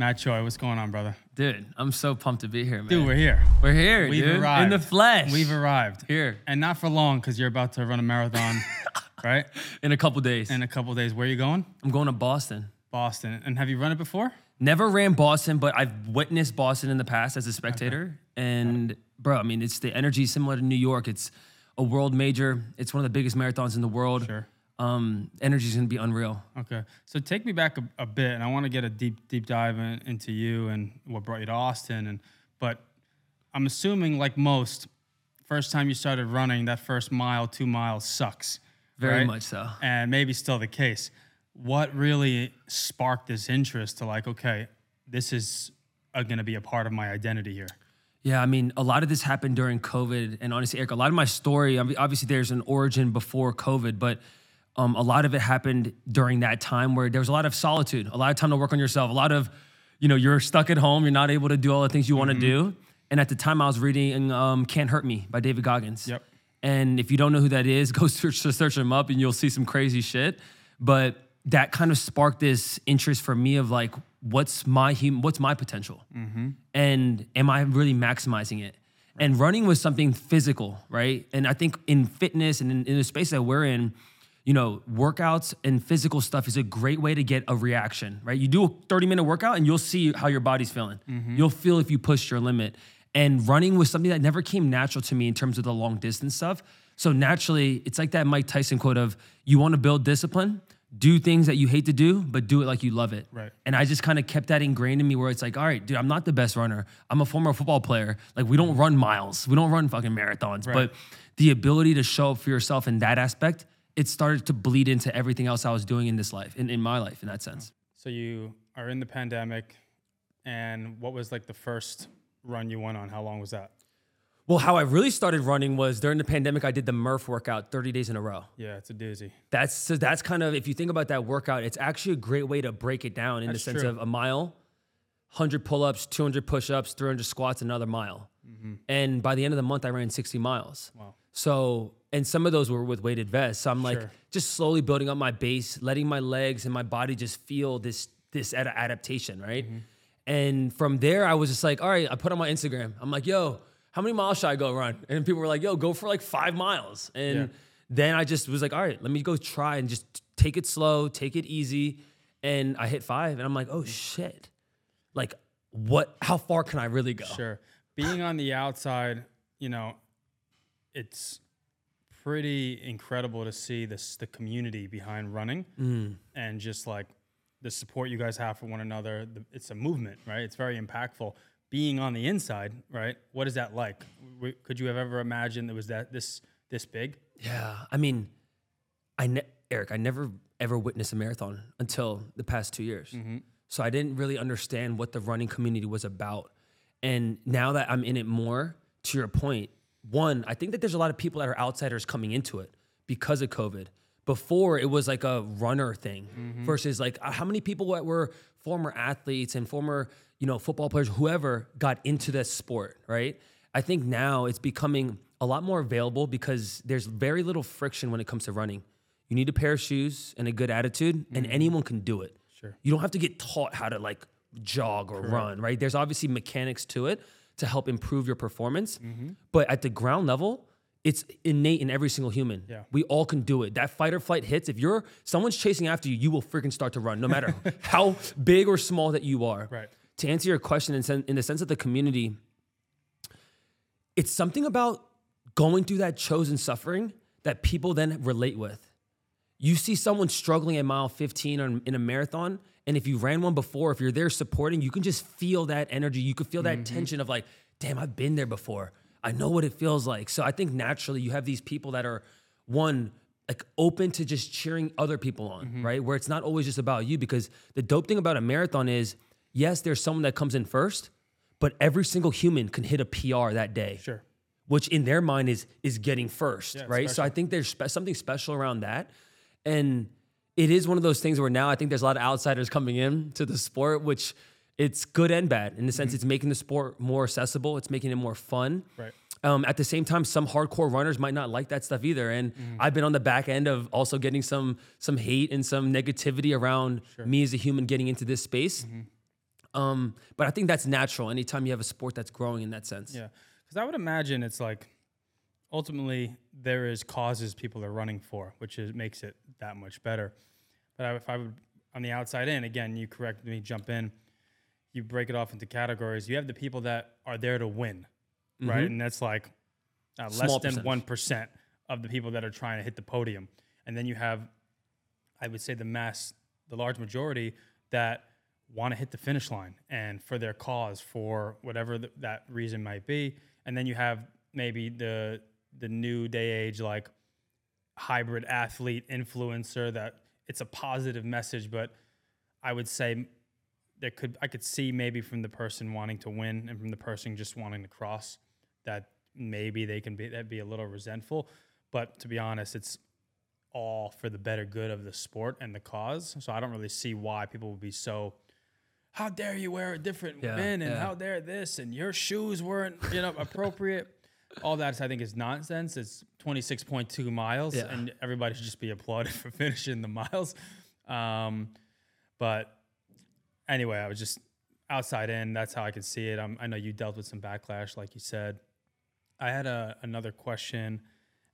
Matt Choi, what's going on, brother? Dude, I'm so pumped to be here, man. Dude, we're here. We're here, We've dude. arrived. In the flesh. We've arrived. Here. And not for long because you're about to run a marathon, right? In a couple days. In a couple days. Where are you going? I'm going to Boston. Boston. And have you run it before? Never ran Boston, but I've witnessed Boston in the past as a spectator. And bro, I mean, it's the energy similar to New York. It's a world major. It's one of the biggest marathons in the world. Sure. Um, energy's gonna be unreal. Okay. So take me back a, a bit, and I want to get a deep, deep dive in, into you and what brought you to Austin. And but I'm assuming, like most, first time you started running, that first mile, two miles sucks. Very right? much so. and maybe still the case. What really sparked this interest to like, okay, this is going to be a part of my identity here? Yeah, I mean, a lot of this happened during COVID, and honestly, Eric, a lot of my story, obviously, there's an origin before COVID, but um, a lot of it happened during that time where there was a lot of solitude, a lot of time to work on yourself, a lot of, you know, you're stuck at home, you're not able to do all the things you want to do. And at the time, I was reading um, "Can't Hurt Me" by David Goggins. Yep. And if you don't know who that is, go search search him up, and you'll see some crazy shit. But that kind of sparked this interest for me of like, what's my hum- what's my potential, and am I really maximizing it? And running was something physical, right? And I think in fitness and in, in the space that we're in, you know, workouts and physical stuff is a great way to get a reaction, right? You do a 30 minute workout and you'll see how your body's feeling. Mm-hmm. You'll feel if you push your limit. And running was something that never came natural to me in terms of the long distance stuff. So naturally, it's like that Mike Tyson quote of you want to build discipline, do things that you hate to do, but do it like you love it. Right. And I just kind of kept that ingrained in me where it's like, all right, dude, I'm not the best runner. I'm a former football player. Like, we don't run miles, we don't run fucking marathons. Right. But the ability to show up for yourself in that aspect, it started to bleed into everything else I was doing in this life, in, in my life, in that sense. So you are in the pandemic, and what was like the first run you went on? How long was that? Well, how I really started running was during the pandemic, I did the Murph workout 30 days in a row. Yeah, it's a doozy. That's so that's kind of if you think about that workout, it's actually a great way to break it down in That's the sense true. of a mile, 100 pull-ups, 200 push-ups, 300 squats, another mile. Mm-hmm. And by the end of the month, I ran 60 miles. Wow. So, and some of those were with weighted vests. So I'm like Sure. just slowly building up my base, letting my legs and my body just feel this this ad- adaptation, right? Mm-hmm. And from there, I was just like, all right, I put on my Instagram. I'm like, yo, how many miles should I go run? And people were like, yo, go for like five miles. And Yeah. then I just was like, all right, let me go try and just take it slow, take it easy. And I hit five, and I'm like, oh shit, like what? How far can I really go? Sure. Being on the outside, you know, it's pretty incredible to see this the community behind running Mm. and just like the support you guys have for one another. The, it's a movement, right? It's very impactful. Being on the inside, right? What is that like? W- Could you have ever imagined it was that this this big? Yeah, I mean, I ne- Eric, I never ever witnessed a marathon until the past two years. So I didn't really understand what the running community was about. And now that I'm in it more, to your point, one, I think that there's a lot of people that are outsiders coming into it because of COVID. Before it was like a runner thing versus like uh, how many people that were former athletes and former, you know, football players, whoever got into this sport, right? I think now it's becoming a lot more available because there's very little friction when it comes to running. You need a pair of shoes and a good attitude, and anyone can do it. Sure. You don't have to get taught how to like jog or run, right? There's obviously mechanics to it to help improve your performance. Mm-hmm. But at the ground level, it's innate in every single human. Yeah. We all can do it. That fight or flight hits. If you're someone's chasing after you, you will freaking start to run, no matter how big or small that you are. Right. To answer your question, in, sen- in the sense of the community, it's something about going through that chosen suffering that people then relate with. You see someone struggling at mile 15 or in a marathon, and if you ran one before, if you're there supporting, you can just feel that energy. You can feel that mm-hmm. tension of like, damn, I've been there before. I know what it feels like. So I think naturally you have these people that are one like open to just cheering other people on, mm-hmm. right? Where it's not always just about you because the dope thing about a marathon is yes, there's someone that comes in first, but every single human can hit a PR that day Sure. which in their mind is is getting first, Yeah, right? So. I think there's spe- something special around that, and it is one of those things where now I think there's a lot of outsiders coming in to the sport, which it's good and bad in the sense it's making the sport more accessible, it's making it more fun. Right. Um, at the same time, some hardcore runners might not like that stuff either, and I've been on the back end of also getting some some hate and some negativity around me as a human getting into this space. Um, but I think that's natural. Anytime you have a sport that's growing in that sense. Yeah, because I would imagine it's like ultimately there is causes people are running for, which is makes it that much better. But if I would on the outside in again, you correct me, jump in. You break it off into categories. You have the people that are there to win, right? And that's like uh, less Mm-hmm. Than one percent of the people that are trying to hit the podium. And then you have, I would say, the mass, the large majority that want to hit the finish line and for their cause, for whatever th- that reason might be. And then you have maybe the the new day age like hybrid athlete influencer that it's a positive message, but I would say there could I could see maybe from the person wanting to win and from the person just wanting to cross that maybe they can be that be a little resentful. But to be honest, it's all for the better good of the sport and the cause. So I don't really see why people would be so how dare you wear a different Yeah, bib and yeah. how dare this and your shoes weren't you know appropriate. All that I think is nonsense. It's 26.2 miles Yeah. and everybody should just be applauded for finishing the miles. Um, but anyway, I was just outside in. That's how I could see it. Um, I know you dealt with some backlash, like you said. I had a, another question,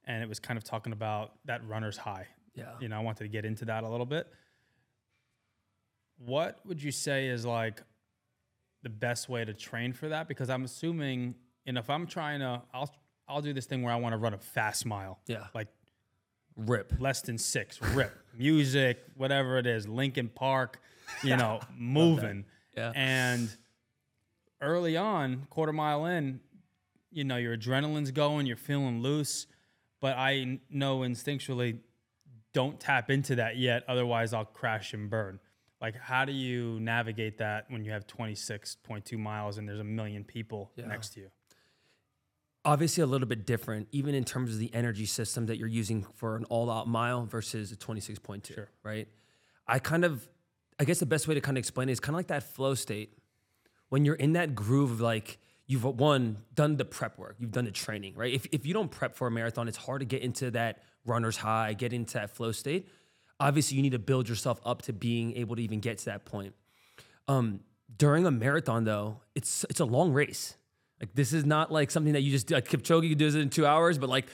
and it was kind of talking about that runner's high. Yeah. You know, I wanted to get into that a little bit. What would you say is like the best way to train for that? Because I'm assuming, you know, if I'm trying to, I'll I'll do this thing where I want to run a fast mile. Yeah. Like Rip. less than six, rip, music, whatever it is, Linkin Park, you know, moving. Yeah. And early on, quarter mile in, you know, your adrenaline's going, you're feeling loose. But i know instinctually, don't tap into that yet. Otherwise, I'll crash and burn. Like, how do you navigate that when you have 26.2 miles and there's a million people next to you? Obviously a little bit different, even in terms of the energy system that you're using for an all-out mile versus a 26.2. Sure. Right. I kind of, I guess the best way to kind of explain it is kind of like that flow state. When you're in that groove of like you've one done the prep work, you've done the training, right? If if you don't prep for a marathon, it's hard to get into that runner's high, get into that flow state. Obviously, you need to build yourself up to being able to even get to that point. Um, during a marathon, though, it's it's a long race. Like this is not like something that you just like Kipchoge does it in two hours, but like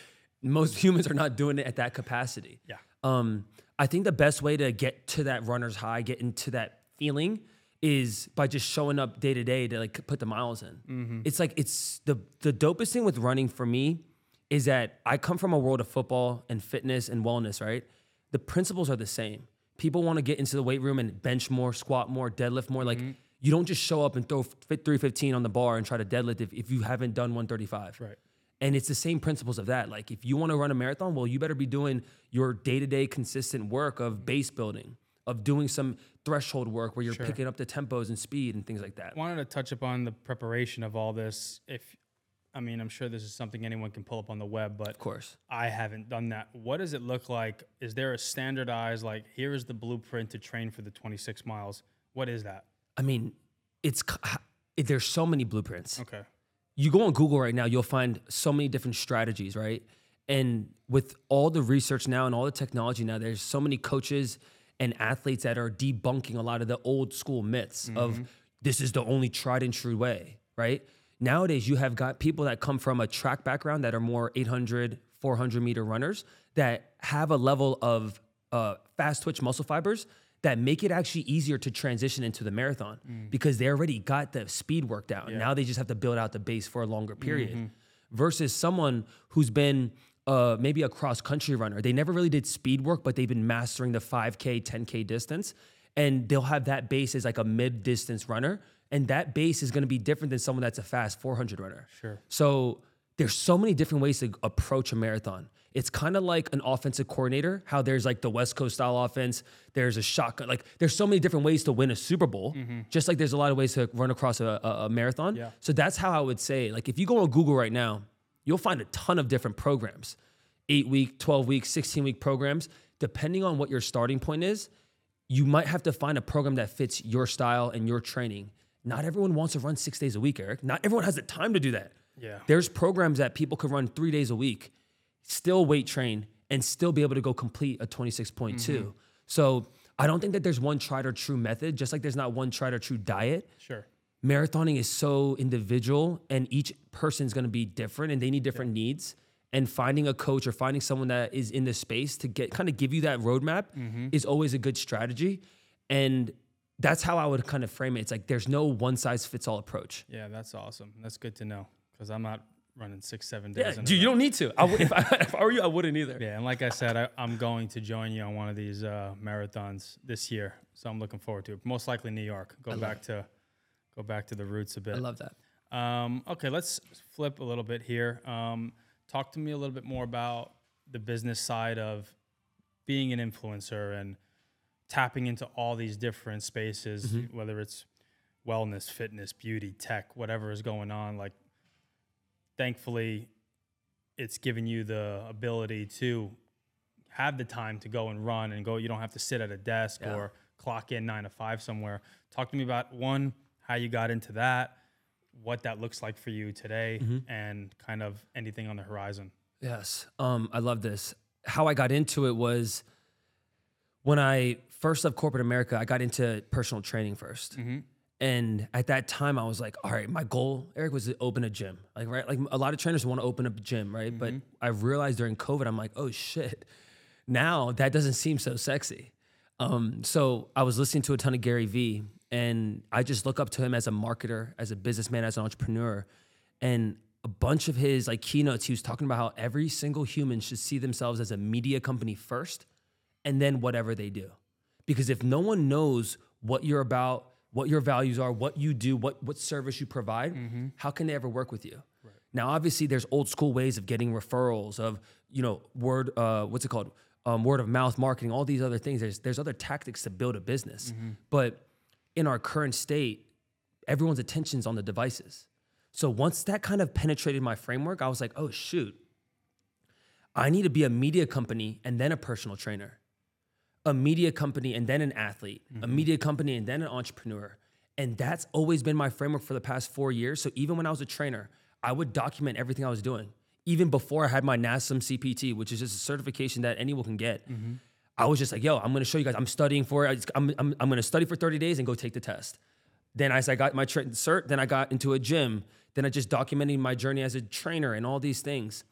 most humans are not doing it at that capacity. Yeah. Um, I think the best way to get to that runner's high, get into that feeling, is by just showing up day to day to like put the miles in. It's like it's the the dopest thing with running for me is that I come from a world of football and fitness and wellness, right? The principles are the same. People want to get into the weight room and bench more, squat more, deadlift more. Like you don't just show up and throw 315 on the bar and try to deadlift if, if you haven't done 135. Right. And it's the same principles of that. Like if you want to run a marathon, well, you better be doing your day-to-day consistent work of base building, of doing some threshold work where you're picking up the tempos and speed and things like that. I wanted to touch upon the preparation of all this. If I mean, I'm sure this is something anyone can pull up on the web, but Of course. I haven't done that. What does it look like? Is there a standardized like here is the blueprint to train for the 26 miles? What is that? I mean, it's it, there's so many blueprints. Okay. you go on Google right now, you'll find so many different strategies, right? And with all the research now and all the technology now, there's so many coaches and athletes that are debunking a lot of the old school myths of this is the only tried and true way, right? Nowadays, you have got people that come from a track background that are more 800, 400 meter runners that have a level of uh, fast twitch muscle fibers that make it actually easier to transition into the marathon because they already got the speed worked out. Now they just have to build out the base for a longer period. Versus someone who's been uh, maybe a cross country runner. They never really did speed work, but they've been mastering the 5K, 10K distance. And they'll have that base as like a mid distance runner. And that base is going to be different than someone that's a fast 400 runner. Sure. So there's so many different ways to approach a marathon. It's kind of like an offensive coordinator, how there's like the West Coast style offense, there's a shotgun, like there's so many different ways to win a Super Bowl, mm-hmm. just like there's a lot of ways to run across a, a, a marathon. Yeah. So that's how I would say, like if you go on Google right now, you'll find a ton of different programs, eight week, 12 week, 16 week programs. Depending on what your starting point is, you might have to find a program that fits your style and your training. Not everyone wants to run six days a week, Eric. Not everyone has the time to do that. Yeah. There's programs that people could run three days a week, still weight train, and still be able to go complete a 26.2. Mm-hmm. So I don't think that there's one tried or true method, just like there's not one tried or true diet. Sure. Marathoning is so individual and each person's gonna be different and they need different needs. And finding a coach or finding someone that is in the space to get kind of give you that roadmap mm-hmm. is always a good strategy. And that's how I would kind of frame it. It's like there's no one size fits all approach. Yeah, that's awesome. That's good to know because I'm not running six, seven days. Yeah, dude, you don't need to. I would, if, I, if I were you, I wouldn't either. Yeah, and like I said, I, I'm going to join you on one of these uh, marathons this year, so I'm looking forward to it. Most likely New York. Go back to, go back to the roots a bit. I love that. Um, okay, let's flip a little bit here. Um, talk to me a little bit more about the business side of being an influencer and tapping into all these different spaces, whether it's wellness, fitness, beauty, tech, whatever is going on. Like, thankfully, it's given you the ability to have the time to go and run and go. You don't have to sit at a desk Yeah. or clock in nine to five somewhere. Talk to me about one, how you got into that, what that looks like for you today, and kind of anything on the horizon. Yes. Um, I love this. How I got into it was when I first left corporate America, I got into personal training 1st And at that time, I was like, all right, my goal, Eric, was to open a gym. Like, right? Like a lot of trainers want to open up a gym, right? But I realized during COVID, I'm like, oh shit. Now that doesn't seem so sexy. Um, so I was listening to a ton of Gary Vee, and I just look up to him as a marketer, as a businessman, as an entrepreneur. And a bunch of his like keynotes, he was talking about how every single human should see themselves as a media company first, and then whatever they do. Because if no one knows what you're about, what your values are, what you do, what what service you provide, how can they ever work with you? Now, obviously, there's old school ways of getting referrals, of you know, word, uh, what's it called, um, word of mouth marketing, all these other things. There's there's other tactics to build a business, but in our current state, everyone's attention's on the devices. So once that kind of penetrated my framework, I was like, oh shoot, I need to be a media company and then a personal trainer, a media company and then an athlete, a mm-hmm. media company and then an entrepreneur. And that's always been my framework for the past four years. So even when I was a trainer, I would document everything I was doing. Even before I had my NASM CPT, which is just a certification that anyone can get, mm-hmm. I was just like, yo, I'm gonna show you guys, I'm studying for it. I'm, I'm, I'm gonna study for 30 days and go take the test. Then as I got my tra- cert, then I got into a gym. Then I just documenting my journey as a trainer and all these things.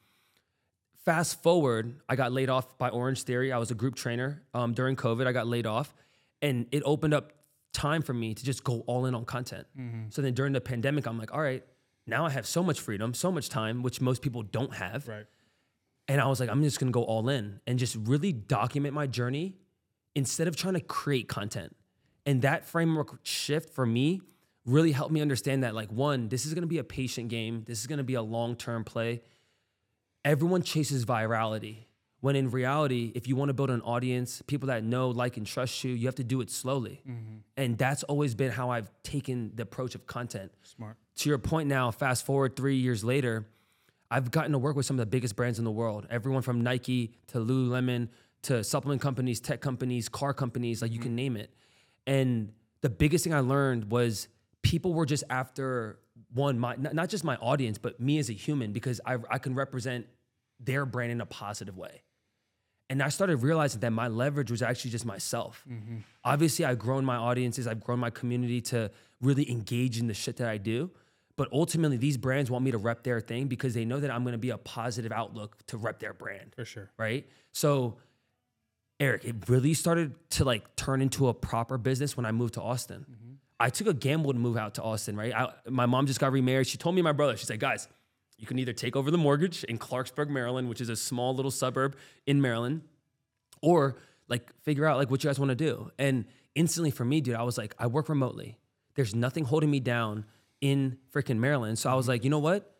Fast forward, I got laid off by Orangetheory. I was a group trainer um, during COVID. I got laid off, and it opened up time for me to just go all in on content. So then during the pandemic, I'm like, all right, now I have so much freedom, so much time, which most people don't have. Right. And I was like, I'm just gonna go all in and just really document my journey instead of trying to create content. And that framework shift for me really helped me understand that, like, one, this is gonna be a patient game, this is gonna be a long term play. Everyone chases virality. When in reality, if you wanna build an audience, people that know, like, and trust you, you have to do it slowly. Mm-hmm. And that's always been how I've taken the approach of content Smart. to your point now, fast forward three years later, I've gotten to work with some of the biggest brands in the world. Everyone from Nike to Lululemon to supplement companies, tech companies, car companies, like you mm-hmm. can name it. And the biggest thing I learned was people were just after one, my not just my audience, but me as a human, because I, I can represent their brand in a positive way. And I started realizing that my leverage was actually just myself. Mm-hmm. Obviously, I've grown my audiences, I've grown my community to really engage in the shit that I do. But ultimately, these brands want me to rep their thing because they know that I'm gonna be a positive outlook to rep their brand. For sure. Right. So, Eric, it really started to like turn into a proper business when I moved to Austin. Mm-hmm. I took a gamble to move out to Austin, right? I, my mom just got remarried. She told me my brother, she said, guys, you can either take over the mortgage in Clarksburg, Maryland, which is a small little suburb in Maryland, or like figure out like what you guys want to do. And instantly for me, dude, I was like, I work remotely. There's nothing holding me down in freaking Maryland. So I was mm-hmm. like, you know what?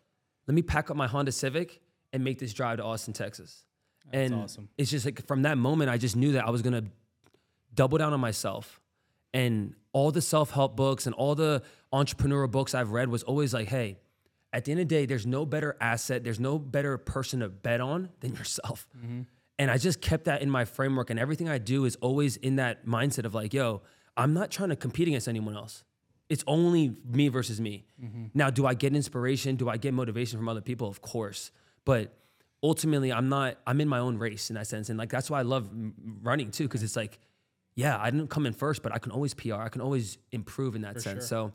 Let me pack up my Honda Civic and make this drive to Austin, Texas. and awesome. it's just like from that moment, I just knew that I was gonna double down on myself. And all the self-help books and all the entrepreneurial books I've read was always like, hey, at the end of the day, there's no better asset, there's no better person to bet on than yourself. Mm-hmm. And I just kept that in my framework. And everything I do is always in that mindset of like, yo, I'm not trying to compete against anyone else. It's only me versus me. Mm-hmm. Now, do I get inspiration? Do I get motivation from other people? Of course. But ultimately, I'm not, I'm in my own race in that sense. And like, that's why I love running too, because it's like, yeah, I didn't come in first, but I can always PR. I can always improve in that sense. sure. So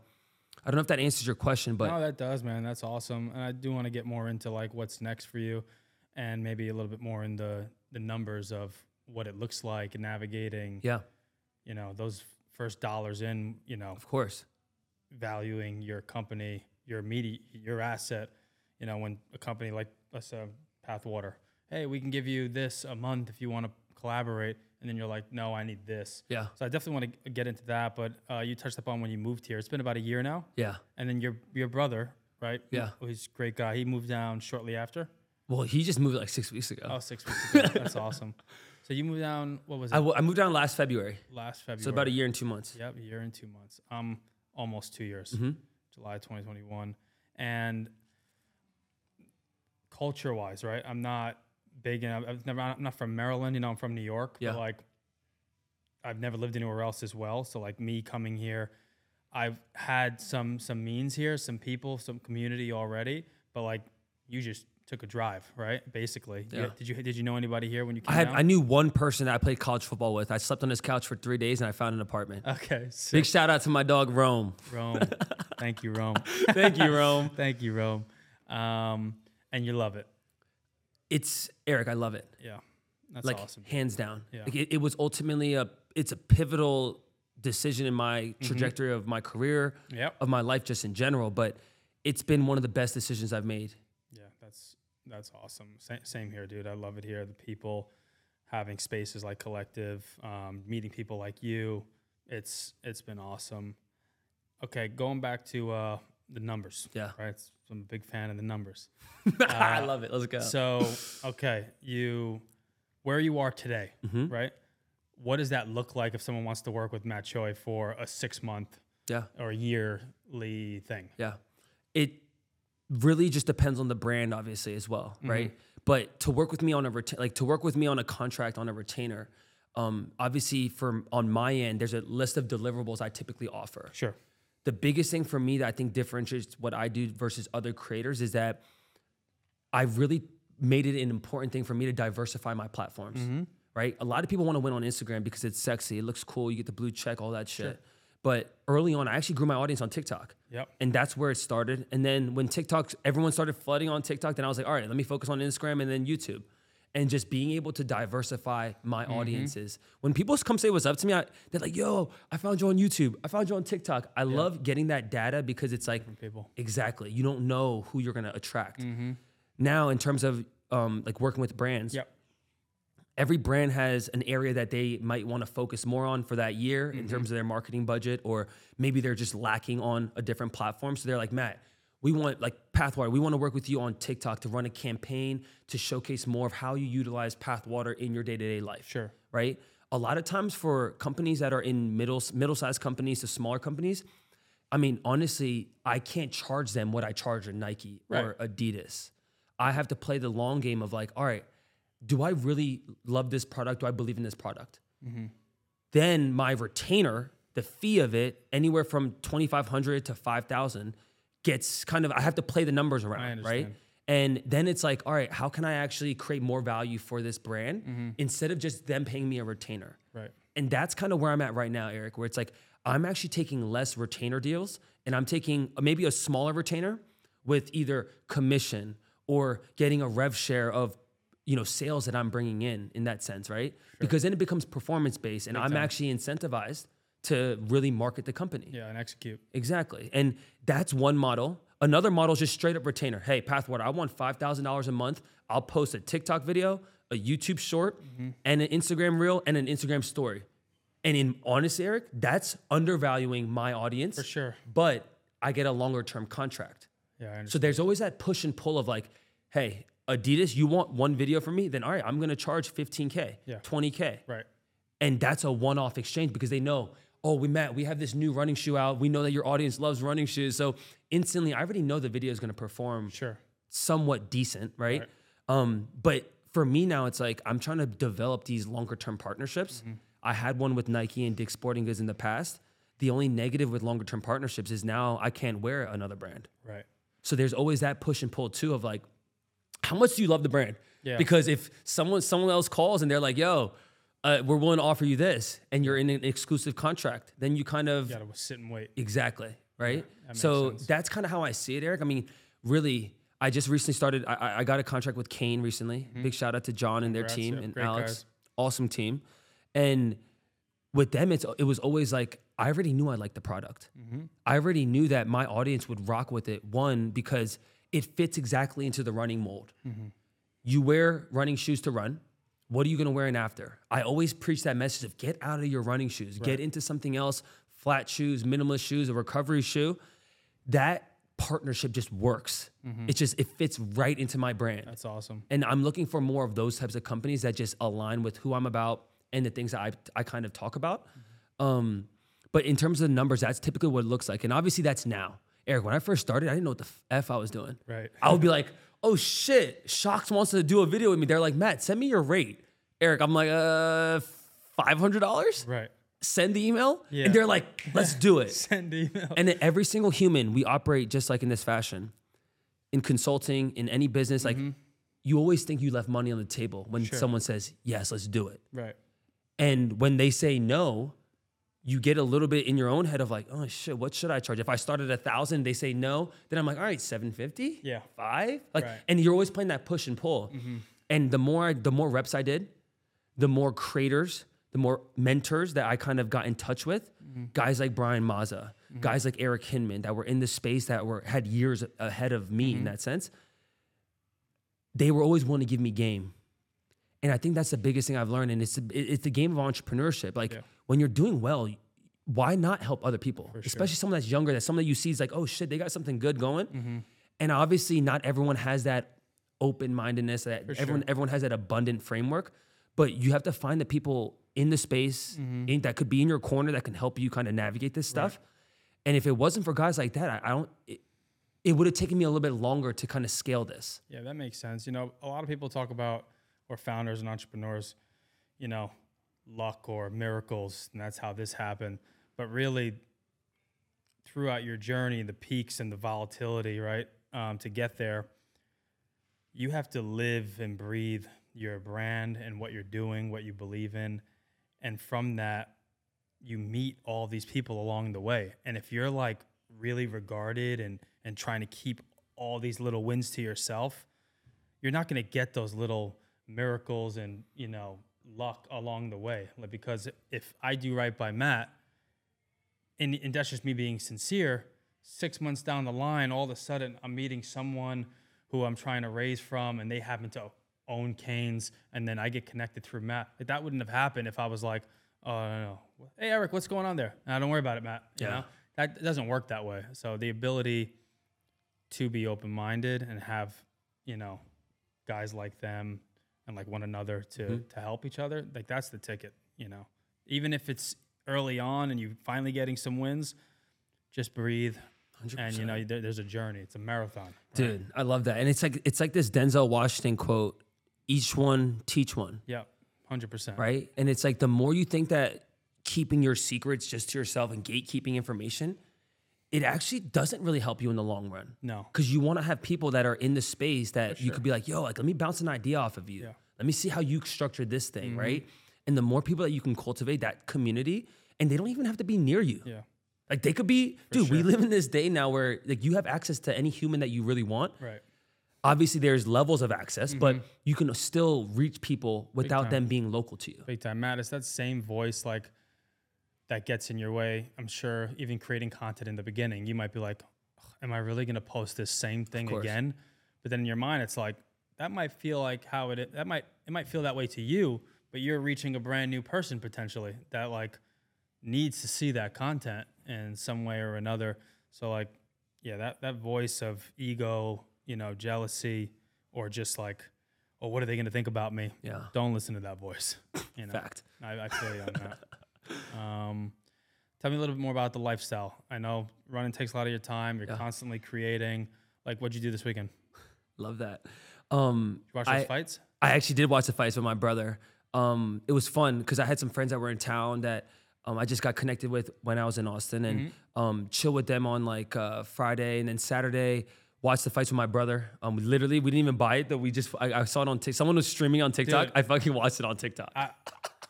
I don't know if that answers your question, but No, that does, man. That's awesome. And I do want to get more into like what's next for you, and maybe a little bit more in the the numbers of what it looks like and navigating. yeah, You know, those first dollars in. You know, of course. valuing your company, your media, your asset. You know, when a company like let's say Pathwater, hey, we can give you this a month if you want to collaborate, and then you're like, no, I need this. Yeah. So I definitely want to get into that. But uh, you touched upon when you moved here. It's been about a year now, Yeah. and then your your brother, right? Yeah. He's a great guy. He moved down shortly after. Well, he just moved like six weeks ago. Oh, six weeks ago. That's awesome. So you moved down. What was it? I, w- I moved down last February, last February. so about a year and two months. Yep, a year and two months. Um, almost two years. Mm-hmm. July 2021. And culture wise, right? I'm not big in, I've never, I'm not from Maryland, you know, I'm from New York. Yeah. But like, I've never lived anywhere else as well. So like me coming here, I've had some some means here, some people, some community already. But like, you just took a drive, right? Basically. You- did you did you know anybody here when you I came had down? I knew one person that I played college football with. I slept on his couch for three days and I found an apartment. okay. Sick. Big shout out to my dog Rome. Rome. Thank you, Rome. Thank you, Rome. Thank you, Rome. Um, and you love it. It's Eric. I love it. Yeah. That's like awesome. hands down. Yeah. Like it, it was ultimately a it's a pivotal decision in my trajectory of my career, Yep. of my life just in general. But it's been one of the best decisions I've made. Yeah, that's that's awesome. Same, same here, dude. I love it here. The people having spaces like Collective, um, meeting people like you. It's it's been awesome. Okay, going back to uh, the numbers. Yeah. Right. I'm a big fan of the numbers. I love it. Let's go. So, okay, you where you are today, Mm-hmm. right? What does that look like if someone wants to work with Matt Choi for a six month yeah. or yearly thing? Yeah. It really just depends on the brand, obviously, as well, right? But to work with me on a reta- like to work with me on a contract on a retainer, um, obviously from on my end, there's a list of deliverables I typically offer. Sure. The biggest thing for me that I think differentiates what I do versus other creators is that I've really made it an important thing for me to diversify my platforms. Mm-hmm. Right? A lot of people want to win on Instagram because it's sexy, it looks cool, you get the blue check, all that shit. But early on, I actually grew my audience on TikTok. Yep. And that's where it started. And then when TikTok, everyone started flooding on TikTok, then I was like, all right, let me focus on Instagram and then YouTube. And just being able to diversify my Mm-hmm. audiences. When people come say what's up to me, I, they're like, yo, I found you on YouTube. I found you on TikTok. I love getting that data because it's like, exactly, you don't know who you're gonna attract. Mm-hmm. Now, in terms of um, like working with brands, Yep. every brand has an area that they might want to focus more on for that year Mm-hmm. in terms of their marketing budget, or maybe they're just lacking on a different platform. So they're like, Matt, we want like Pathwater, we want to work with you on TikTok to run a campaign to showcase more of how you utilize Pathwater in your day-to-day life. Sure. Right? A lot of times for companies that are in middle middle-sized companies to smaller companies, I mean, honestly, I can't charge them what I charge a Nike or Adidas. I have to play the long game of like, all right, do I really love this product? Do I believe in this product? Mm-hmm. Then my retainer, the fee of it, anywhere from twenty five hundred to five thousand, gets kind of. I have to play the numbers around, right? And then it's like, all right, how can I actually create more value for this brand instead of just them paying me a retainer? Right. And that's kind of where I'm at right now, Eric, where it's like I'm actually taking less retainer deals and I'm taking maybe a smaller retainer with either commission or getting a rev share of you know sales that I'm bringing in in that sense, right? Because then it becomes performance based and I'm actually incentivized to really market the company. Yeah, and execute. Exactly. And that's one model. Another model is just straight up retainer. Hey, Pathwater, I want $5,000 a month. I'll post a TikTok video, a YouTube short, mm-hmm. and an Instagram reel and an Instagram story. And in honest, Eric, that's undervaluing my audience. For sure. But I get a longer term contract. Yeah, I understand. So there's always that push and pull of like, hey, Adidas, you want one video from me? Then all right, I'm gonna charge 15K, Yeah. 20K. right. And that's a one off exchange because they know, oh, we met, we have this new running shoe out. We know that your audience loves running shoes. So instantly, I already know the video is going to perform Sure. somewhat decent, right? Um, but for me now, it's like I'm trying to develop these longer term partnerships. I had one with Nike and Dick's Sporting Goods in the past. The only negative with longer term partnerships is now I can't wear another brand. Right. So there's always that push and pull too of like, how much do you love the brand? Yeah. Because if someone someone else calls and they're like, "Yo, uh, we're willing to offer you this, and you're in an exclusive contract. Then you kind of You gotta sit and wait. Exactly. Right. makes so sense. that's kind of how I see it, Eric. I mean, really, I just recently started. I- I, got a contract with Kane recently. Big shout out to John and their Mm-hmm. Congrats, team yeah, and Alex. guys. Awesome team. And with them, it's it was always like I already knew I liked the product. Mm-hmm. I already knew that my audience would rock with it. One because it fits exactly into the running mold. Mm-hmm. You wear running shoes to run. What are you going to wear in after? I always preach that message of get out of your running shoes, get into something else, flat shoes, minimalist shoes, a recovery shoe. That partnership just works. It just it fits right into my brand. That's awesome. And I'm looking for more of those types of companies that just align with who I'm about and the things that I, I kind of talk about. Um, but in terms of the numbers, that's typically what it looks like. And obviously that's now. Eric, when I first started, I didn't know what the F I was doing. Right. I would be like, oh shit, Shocks wants to do a video with me. They're like, Matt, send me your rate. Eric, I'm like, uh, $500? Right. Send the email. Yeah. And they're like, let's do it. Send email. And then every single human, we operate just like in this fashion. In consulting, in any business, like you always think you left money on the table when someone says, yes, let's do it. right. And when they say no, you get a little bit in your own head of like, oh shit, what should I charge? If I started a thousand, they say no, then I'm like, all right, 750? Yeah. Five? Like, Right. and you're always playing that push and pull. Mm-hmm. And the more I, the more reps I did, the more creators, the more mentors that I kind of got in touch with, mm-hmm. guys like Brian Maza, mm-hmm. guys like Eric Hinman that were in the space that were had years ahead of me in that sense. They were always willing to give me game. And I think that's the biggest thing I've learned. And it's, it's the game of entrepreneurship. Like Yeah. When you're doing well, why not help other people? Especially someone that's younger, that someone that you see is like, oh shit, they got something good going. Mm-hmm. And obviously, not everyone has that open mindedness, that everyone, everyone has that abundant framework. But you have to find the people in the space Mm-hmm. in, that could be in your corner that can help you kind of navigate this stuff. And if it wasn't for guys like that, I, I don't, it, it would have taken me a little bit longer to kind of scale this. Yeah, that makes sense. You know, a lot of people talk about, or founders and entrepreneurs, you know, luck or miracles, and that's how this happened. But really, throughout your journey, the peaks and the volatility, right, um, to get there, you have to live and breathe your brand and what you're doing, what you believe in. And from that, you meet all these people along the way. And if you're like really regarded and and trying to keep all these little wins to yourself, you're not going to get those little miracles and you know luck along the way. Like because if I do right by Matt, and, and that's just me being sincere. Six months down the line, all of a sudden, I'm meeting someone who I'm trying to raise from, and they happen to own Canes, and then I get connected through Matt. Like, that wouldn't have happened if I was like, "Oh no, no. hey Eric, what's going on there?" Nah, don't worry about it, Matt. You Yeah. know that doesn't work that way. So the ability to be open-minded and have, you know, guys like them and like one another to mm-hmm. to help each other, like that's the ticket. You know, even if it's early on and you're finally getting some wins, just breathe. And you know, there, there's a journey. It's a marathon. Dude, I love that. And it's like it's like this Denzel Washington quote, each one teach one. Yeah, hundred percent. right? And it's like the more you think that keeping your secrets just to yourself and gatekeeping information, it actually doesn't really help you in the long run. No. Because you want to have people that are in the space that you could be like, yo, like, let me bounce an idea off of you. Yeah. Mm-hmm. Let me see how you structured this thing, right? And the more people that you can cultivate that community, and they don't even have to be near you. Yeah. Like they could be, dude, we live in this day now where like you have access to any human that you really want Right. obviously there's levels of access, but you can still reach people without them being local to you. Big time, Matt. It's that same voice like that gets in your way. I'm sure even creating content in the beginning, you might be like, "Am I really gonna post this same thing again?" But then in your mind, it's like that might feel like how it. That might it might feel that way to you, but you're reaching a brand new person potentially that like needs to see that content in some way or another. So like, yeah, that that voice of ego, you know, jealousy, or just like, oh, what are they gonna think about me? Yeah. Don't listen to that voice. You know, Fact. I, I feel you on that. Um, tell me a little bit more about the lifestyle. I know running takes a lot of your time. You're constantly creating. Like, what'd you do this weekend? Love that. Um, You watch those I, fights? I actually did watch the fights with my brother. Um, it was fun because I had some friends that were in town that um, I just got connected with when I was in Austin and um, chill with them on like uh, Friday and then Saturday. Watch the fights with my brother. Um, literally, we didn't even buy it though. We just I, I saw it on TikTok. Someone was streaming on TikTok. Dude. I fucking watched it on TikTok. I,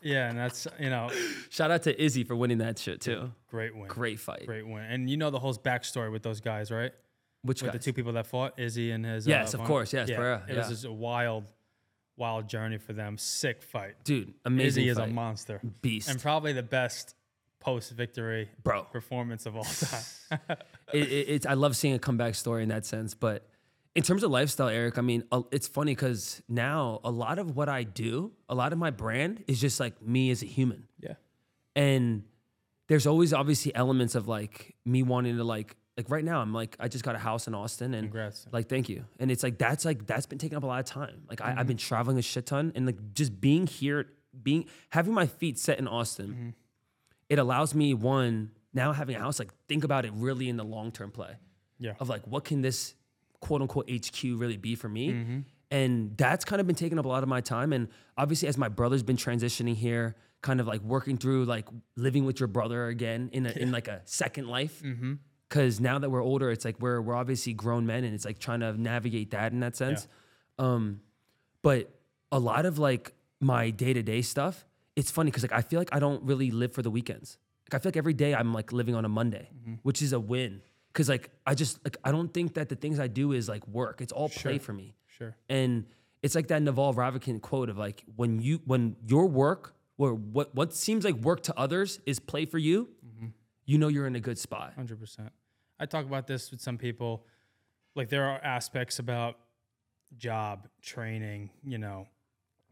Yeah, and that's you know Shout out to Izzy for winning that shit too. great win. Great fight. Great win. And you know the whole backstory with those guys, right? Which With guys? the two people that fought, Izzy and his. Yes, uh, of course, yes, Yeah, Pereira, it was just a wild, wild journey for them. Sick fight. Dude, amazing Izzy is a monster. beast. and probably the best post victory Bro. performance of all time. it, it, it's I love seeing a comeback story in that sense. But in terms of lifestyle, Eric, I mean, it's funny because now a lot of what I do, a lot of my brand is just like me as a human, yeah. and there's always obviously elements of like me wanting to like like right now I'm like I just got a house in Austin and Congrats. like thank you and it's like that's like that's been taking up a lot of time like I, Mm-hmm. I've been traveling a shit ton and like just being here being having my feet set in Austin Mm-hmm. it allows me one now having a house like think about it really in the long term play Yeah. of like what can this quote unquote HQ really be for me. Mm-hmm. and that's kind of been taking up a lot of my time. And obviously as my brother's been transitioning here kind of like working through like living with your brother again in a, in like a second life. Mm-hmm. because now that we're older it's like we're we're obviously grown men and it's like trying to navigate that in that sense. Um but a lot of like my day-to-day stuff it's funny because like i feel like i don't really live for the weekends. Like i feel like every day i'm like living on a monday which is a win because like i just like i don't think that the things i do is like work it's all play for me Sure. and it's like that Naval Ravikant quote of like when you when your work or what what seems like work to others is play for you, you know you're in a good spot. Hundred percent. I talk about this with some people. Like there are aspects about job training, you know,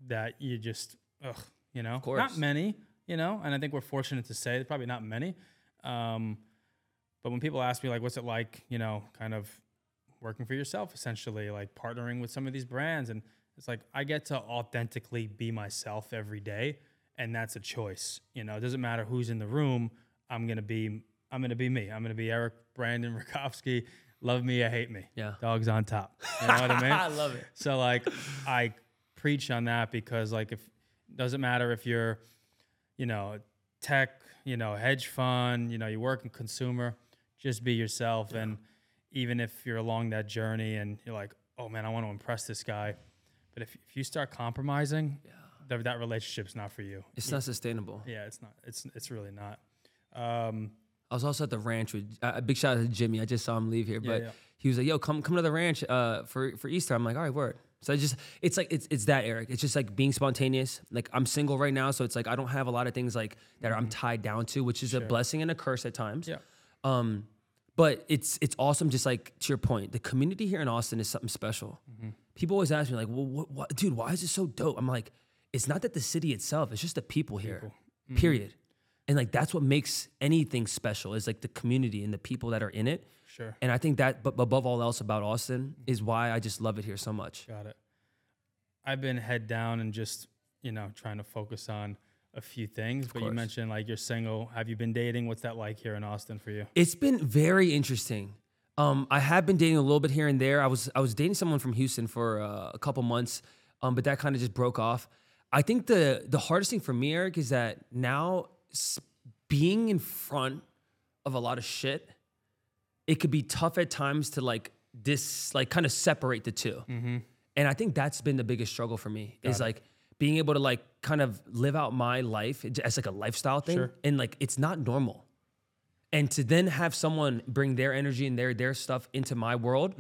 that you just, ugh, you know, course. not many, you know, and I think we're fortunate to say probably not many. Um, but when people ask me like, what's it like, you know, kind of working for yourself, essentially, like partnering with some of these brands, and it's like I get to authentically be myself every day, and that's a choice. You know, it doesn't matter who's in the room. I'm gonna be, I'm gonna be me. I'm gonna be Eric Brandon Rakofsky. Love me or hate me. Yeah. Dogs on top. You know what I mean? I love it. So like I preach on that because like if doesn't matter if you're, you know, tech, you know, hedge fund, you know, you work in consumer, just be yourself. And even if you're along that journey and you're like, oh man, I want to impress this guy. But if, if you start compromising, that, that relationship's not for you. It's not sustainable. Yeah, it's not. It's it's really not. Um, I was also at the ranch with uh, a big shout out to Jimmy. I just saw him leave here, but yeah. he was like, "Yo, come come to the ranch uh, for for Easter." I'm like, "All right, word." So I just it's like it's it's that Eric. It's just like being spontaneous. Like I'm single right now, so it's like I don't have a lot of things like that I'm tied down to, which is a blessing and a curse at times. yeah. Um, but it's it's awesome. Just like to your point, the community here in Austin is something special. Mm-hmm. People always ask me like, "Well, what, what, dude? Why is it so dope?" I'm like, it's not that the city itself; it's just the people here. Mm-hmm. Period. And like that's what makes anything special is like the community and the people that are in it. Sure. And I think that, but above all else about Austin mm-hmm. is why I just love it here so much. Got it. I've been head down and just, you know, trying to focus on a few things. but you mentioned like you're single. Have you been dating? What's that like here in Austin for you? It's been very interesting. Um, I have been dating a little bit here and there. I was I was dating someone from Houston for uh, a couple months, um, but that kind of just broke off. I think the the hardest thing for me, Eric, is that now being in front of a lot of shit, it could be tough at times to like this like kind of separate the 2 And I think that's been the biggest struggle for me is like being able to like kind of live out my life as like a lifestyle thing, Sure. and like it's not normal and to then have someone bring their energy and their their stuff into my world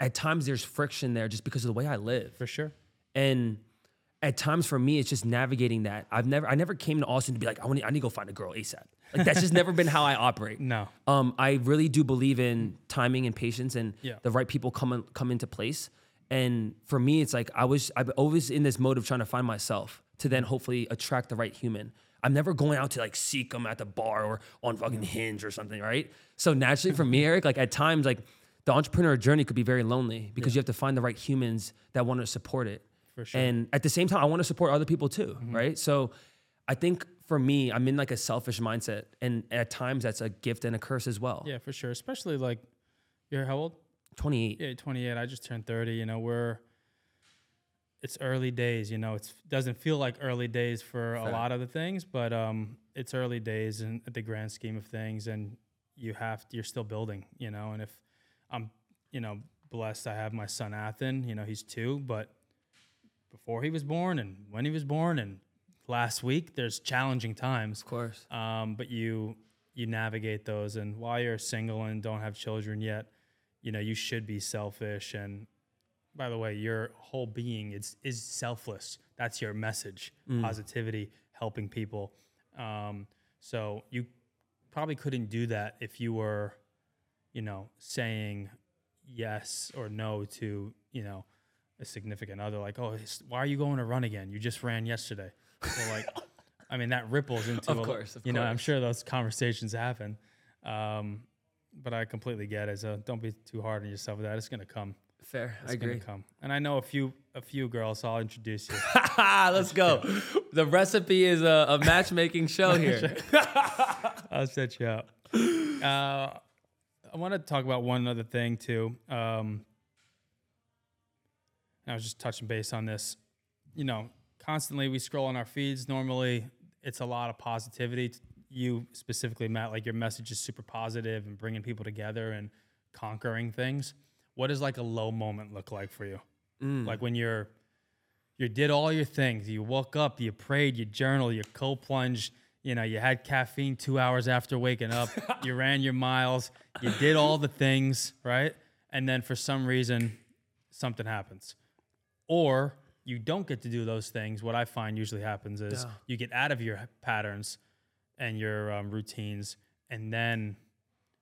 at times there's friction there just because of the way i live For sure. and at times for me it's just navigating that i've never i never came to austin to be like i, want to, I need to go find a girl asap like that's just never been how i operate No. um, I really do believe in timing and patience and Yeah. the right people come in, come into place. And for me, it's like I was I've always in this mode of trying to find myself to then hopefully attract the right human. I'm never going out to like seek them at the bar or on fucking Hinge or something, right? So naturally for me, Eric, like at times, like the entrepreneur journey could be very lonely because you have to find the right humans that want to support it. For sure. And at the same time, I want to support other people too, mm-hmm. right? So I think for me, I'm in like a selfish mindset, and at times that's a gift and a curse as well. Yeah, for sure. Especially like you're how old? 28. Yeah, 28. I just turned 30. You know, we're it's early days. You know, it doesn't feel like early days for a lot of the things, but um, it's early days in the grand scheme of things, and you have to, you're still building. You know, and if I'm, you know, blessed, I have my son Athen. You know, he's two, but before he was born and when he was born and last week. There's challenging times, Of course. um, but you you navigate those. And while you're single and don't have children yet, you know you should be selfish. And by the way, your whole being is is selfless. That's your message: positivity, helping people. Um, so you probably couldn't do that if you were, you know, saying yes or no to you know a significant other. Like, oh, why are you going to run again? You just ran yesterday. So like. I mean, that ripples into, Of a- course, of you know, I'm sure those conversations happen. Um, but I completely get it. So don't be too hard on yourself with that. It's gonna come. Fair. It's I agree. come. And I know a few a few girls. So I'll introduce you. Let's go. The recipe is a, a matchmaking show here. I'll set you up. Uh, I want to talk about one other thing too. Um, I was just touching base on this. You know, constantly we scroll on our feeds. Normally, it's a lot of positivity. You specifically, Matt, like your message is super positive and bringing people together and conquering things. What does like a low moment look like for you? Like when you're you did all your things. You woke up, you prayed, you journal, you cold plunged, you know, you had caffeine two hours after waking up, you ran your miles, you did all the things, right? And then for some reason, something happens. Or you don't get to do those things. What I find usually happens is Yeah. you get out of your patterns and your um, routines, and then,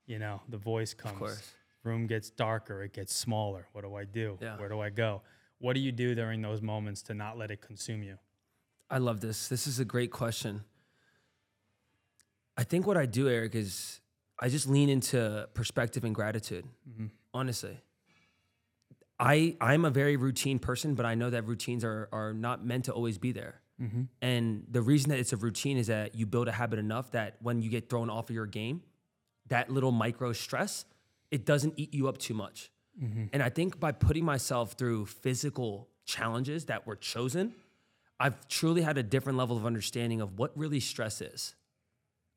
you know, the voice comes. Room gets darker, it gets smaller. What do I do? Yeah. Where do I go? What do you do during those moments to not let it consume you? I love this. This is a great question. I think what I do, Eric, is I just lean into perspective and gratitude. Mm-hmm. Honestly, I I'm a very routine person, but I know that routines are are not meant to always be there. Mm-hmm. And the reason that it's a routine is that you build a habit enough that when you get thrown off of your game, that little micro stress, it doesn't eat you up too much. Mm-hmm. And I think by putting myself through physical challenges that were chosen, I've truly had a different level of understanding of what really stress is.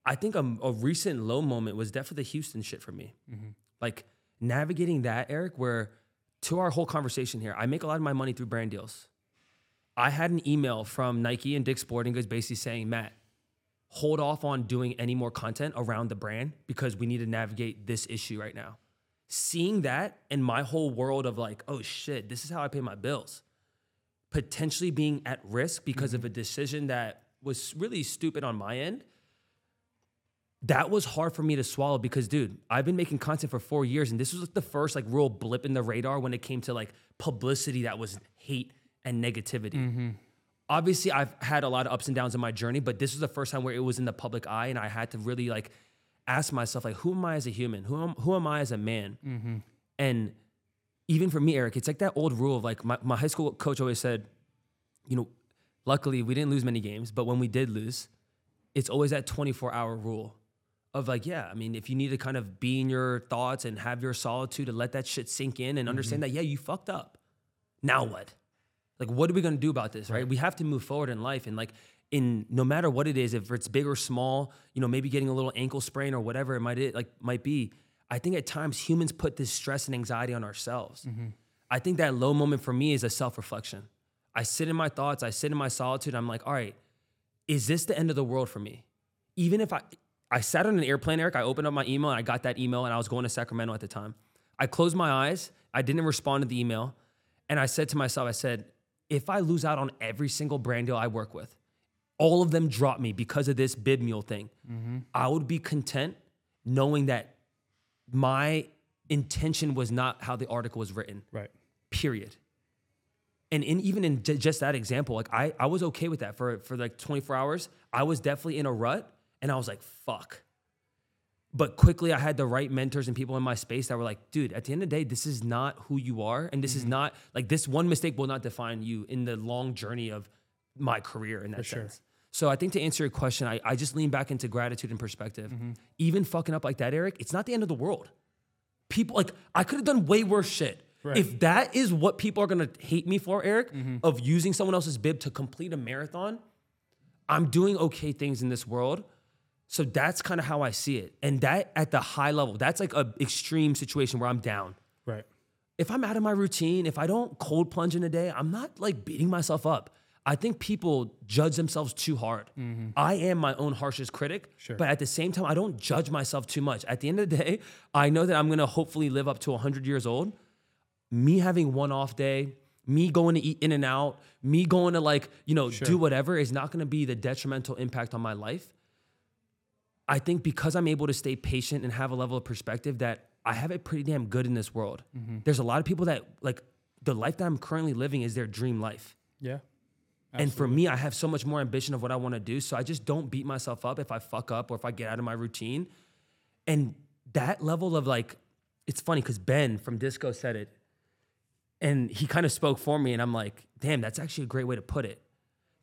I think a, a recent low moment was definitely the Houston shit for me. Mm-hmm. Like navigating that, Eric, where to our whole conversation here, I make a lot of my money through brand deals. I had an email from Nike and Dick's Sporting Goods basically saying, Matt, hold off on doing any more content around the brand because we need to navigate this issue right now. Seeing that and my whole world of like, oh shit, this is how I pay my bills potentially being at risk because of mm-hmm. a decision that was really stupid on my end. That was hard for me to swallow because, dude, I've been making content for four years, and this was like the first like real blip in the radar when it came to like publicity that was hate and negativity. Mm-hmm. Obviously, I've had a lot of ups and downs in my journey, but this was the first time where it was in the public eye, and I had to really like ask myself, like, who am I as a human? Who am, who am I as a man? Mm-hmm. And even for me, Eric, it's like that old rule of like my, my high school coach always said, you know, luckily we didn't lose many games, but when we did lose, it's always that 24 hour rule of like, yeah, I mean, if you need to kind of be in your thoughts and have your solitude to let that shit sink in and understand mm-hmm. that, yeah, you fucked up. Now what? Like, what are we gonna do about this, right? We have to move forward in life. And like, in no matter what it is, if it's big or small, you know, maybe getting a little ankle sprain or whatever it might it like might be. I think at times humans put this stress and anxiety on ourselves. Mm-hmm. I think that low moment for me is a self reflection. I sit in my thoughts, I sit in my solitude. I'm like, all right, is this the end of the world for me? Even if I, I sat on an airplane, Eric, I opened up my email and I got that email and I was going to Sacramento at the time. I closed my eyes, I didn't respond to the email. And I said to myself, I said, if I lose out on every single brand deal I work with, all of them drop me because of this bib mule thing, mm-hmm. I would be content knowing that my intention was not how the article was written Right. period. And in, even in j- just that example, like I, I was okay with that for, for like 24 hours. I was definitely in a rut and I was like, fuck. But quickly I had the right mentors and people in my space that were like, dude, at the end of the day, this is not who you are. And this is mm-hmm. not like this one mistake will not define you in the long journey of my career in that sure. sense. So I think to answer your question, I, I just lean back into gratitude and perspective. Mm-hmm. Even fucking up like that, Eric, it's not the end of the world people like I could have done way worse shit. Right. If that is what people are gonna hate me for, Eric, mm-hmm. of using someone else's bib to complete a marathon, I'm doing okay things in this world. So that's kind of how I see it. And that at the high level, that's like a extreme situation where I'm down. Right. If I'm out of my routine, if I don't cold plunge in a day, I'm not like beating myself up. I think people judge themselves too hard. Mm-hmm. I am my own harshest critic, Sure. but at the same time, I don't judge myself too much. At the end of the day, I know that I'm gonna hopefully live up to 100 years old. Me having one off day, me going to eat in and out, me going to like, you know, do whatever is not gonna be the detrimental impact on my life. I think because I'm able to stay patient and have a level of perspective that I have it pretty damn good in this world. Mm-hmm. There's a lot of people that like the life that I'm currently living is their dream life. Yeah. And for me, I have so much more ambition of what I want to do. So I just don't beat myself up if I fuck up or if I get out of my routine. And that level of like, it's funny because Ben from Disco said it. And he kind of spoke for me. And I'm like, damn, that's actually a great way to put it.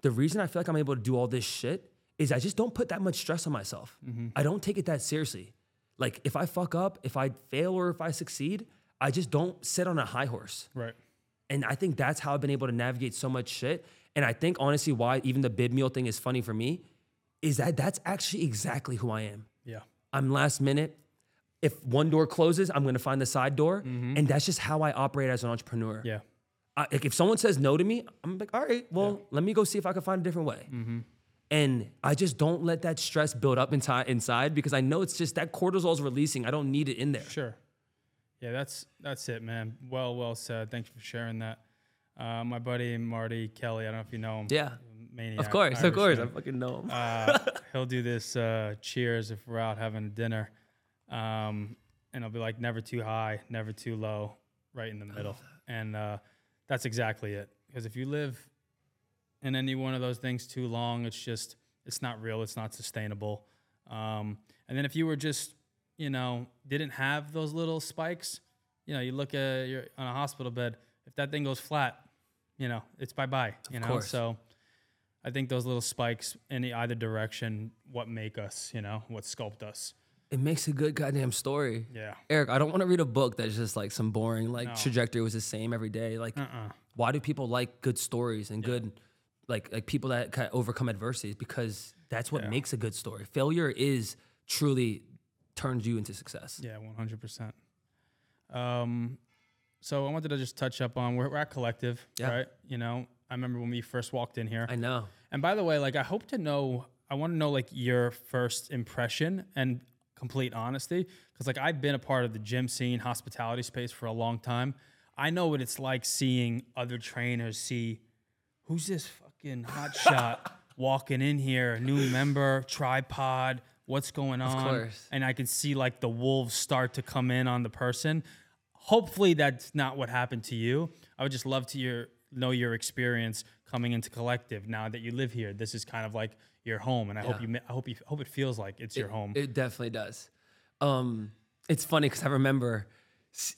The reason I feel like I'm able to do all this shit is I just don't put that much stress on myself. Mm-hmm. I don't take it that seriously. Like if I fuck up, if I fail or if I succeed, I just don't sit on a high horse. Right. And I think that's how I've been able to navigate so much shit. And I think honestly, why even the bib mule thing is funny for me is that that's actually exactly who I am. Yeah. I'm last minute. If one door closes, I'm gonna find the side door. And that's just how I operate as an entrepreneur. Mm-hmm. Yeah. I, like if someone says no to me, I'm like, all right, well, let me go see if I can find a different way. Mm-hmm. And I just don't let that stress build up inside, inside because I know it's just that cortisol is releasing. I don't need it in there. Sure. Yeah, that's that's it, man. Well, well said. Thank you for sharing that. Uh, my buddy Marty Kelly, I don't know if you know him. Yeah. Maniac, Of course, of course. I fucking know 'em. uh, he'll do this uh, cheers if we're out having dinner, um, and it'll be like never too high, never too low, right in the middle, and uh, that's exactly it. Because if you live in any one of those things too long, it's just it's not real, it's not sustainable. Um, and then if you were just you know didn't have those little spikes, you know, you look at you're on a hospital bed, if that thing goes flat, you know, it's bye bye. You know, course. so. I think those little spikes in the either direction, what make us, you know, what sculpt us. it makes a good goddamn story. Yeah. Eric, I don't want to read a book that's just like some boring, like No. trajectory was the same every day. Like, Uh-uh. why do people like good stories and good, like, like people that kind of overcome adversity? Because that's what Yeah. makes a good story. Failure is truly turns you into success. Yeah, one hundred percent. Um, so I wanted to just touch up on we're, we're at collective, Yeah. right? You know, I remember when we first walked in here, I know. and by the way, like I hope to know, I want to know like your first impression and complete honesty, because like I've been a part of the gym scene, hospitality space for a long time. I know what it's like seeing other trainers see who's this fucking hot shot walking in here, new member, tripod, what's going on? course. And I can see like the wolves start to come in on the person. Hopefully that's not what happened to you. I would just love to your, know your experience coming into collective now that you live here. This is kind of like your home, and I hope you, I hope you, hope it feels like it's your home. It definitely does. Um, it's funny because I remember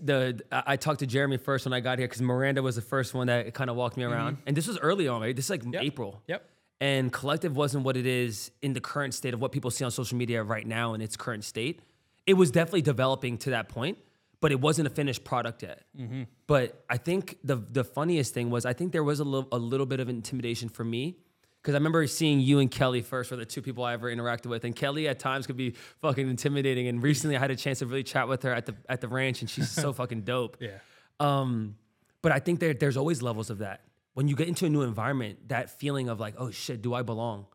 the I, talked to Jeremy first when I got here because Miranda was the first one that kind of walked me around, and this was early on, right? This is like April. Mm-hmm. Yep. And collective wasn't what it is in the current state of what people see on social media right now in its current state. It was definitely developing to that point, but it wasn't a finished product yet. Mm-hmm. But I think the the funniest thing was I think there was a little a little bit of intimidation for me because I remember seeing you and Kelly first were the two people I ever interacted with, and Kelly at times could be fucking intimidating. And recently I had a chance to really chat with her at the at the ranch, and she's so fucking dope. Yeah. Um, but I think there, there's always levels of that. When you get into a new environment, that feeling of like, oh shit, do I belong?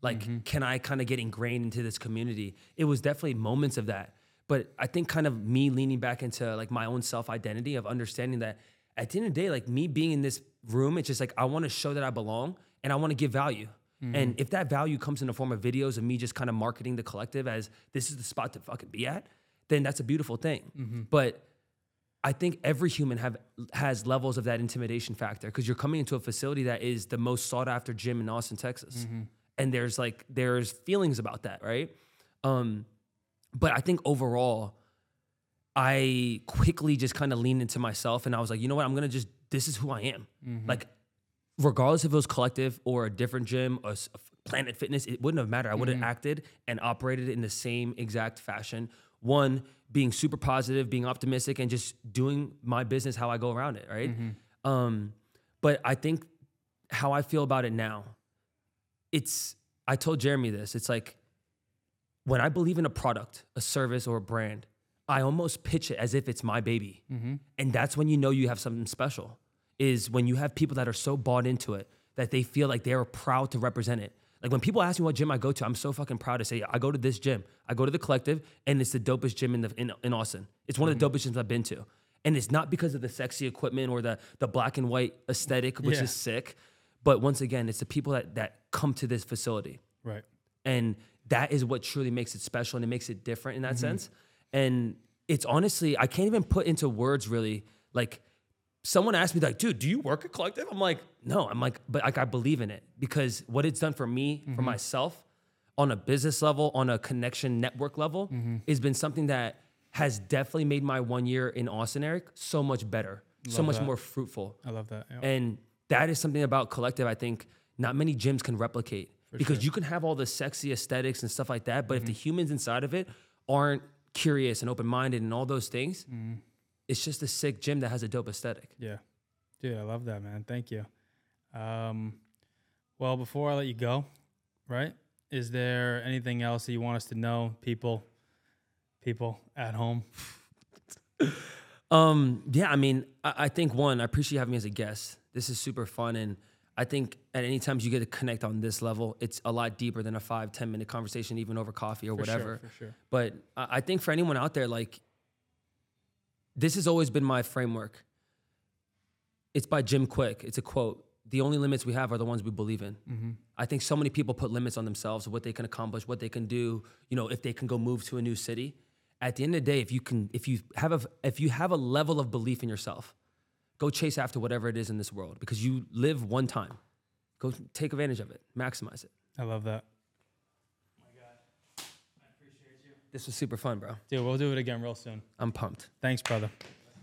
Like, can I kind of get ingrained into this community? It was definitely moments of that. But I think kind of me leaning back into like my own self identity of understanding that at the end of the day, like me being in this room, it's just like I want to show that I belong and I want to give value. Mm-hmm. And if that value comes in the form of videos of me just kind of marketing the collective as this is the spot to fucking be at, then that's a beautiful thing. Mm-hmm. But I think every human have has levels of that intimidation factor because you're coming into a facility that is the most sought after gym in Austin, Texas, mm-hmm. and there's like there's feelings about that, right? Um, but I think overall, I quickly just kind of leaned into myself and I was like, you know what, I'm gonna just this is who I am. Mm-hmm. Like, regardless if it was collective or a different gym or Planet Fitness, it wouldn't have mattered. I would have mm-hmm. acted and operated in the same exact fashion. One, being super positive, being optimistic, and just doing my business how I go around it, right? Mm-hmm. Um, but I think how I feel about it now, it's I told Jeremy this. It's like when I believe in a product, a service, or a brand, I almost pitch it as if it's my baby. Mm-hmm. And that's when you know you have something special, is when you have people that are so bought into it that they feel like they're proud to represent it. Like when people ask me what gym I go to, I'm so fucking proud to say I go to this gym. I go to the collective, and it's the dopest gym in the in, in Austin. It's one of the mm-hmm. dopest gyms I've been to, and it's not because of the sexy equipment or the the black and white aesthetic, which Yeah. is sick. But once again, it's the people that that come to this facility Right. and that is what truly makes it special and it makes it different in that mm-hmm. sense. And it's honestly i can't even put into words really like someone asked me like dude do you work at collective? I'm like no i'm like but like i believe in it. Because what it's done for me for mm-hmm. myself on a business level on a connection network level mm-hmm. has been something that has definitely made my one year in austin eric so much better so much that. more fruitful. I love that. Yeah. and that is something about collective I think not many gyms can replicate because sure. you can have all the sexy aesthetics and stuff like that, but if the humans inside of it aren't curious and open minded and all those things, it's just a sick gym that has a dope aesthetic. Yeah. Dude, I love that, man. Thank you. Um, well, before I let you go, right? Is there anything else that you want us to know, people, people at home? Um, yeah, I mean, I, I think one, I appreciate you having me as a guest. This is super fun. And I think at any times you get to connect on this level, it's a lot deeper than a five, 10 minute conversation, even over coffee or For sure, whatever. for sure. But I, I think for anyone out there, like, this has always been my framework. It's by Jim Kwik. It's a quote. The only limits we have are the ones we believe in. Mm-hmm. I think so many people put limits on themselves, what they can accomplish, what they can do. You know, if they can go move to a new city. At the end of the day, if you can, if you have a, if you have a level of belief in yourself, go chase after whatever it is in this world because you live one time. Go take advantage of it, maximize it. I love that. Oh my God. I appreciate you. This was super fun, bro. Dude, we'll do it again real soon. I'm pumped. Thanks, brother.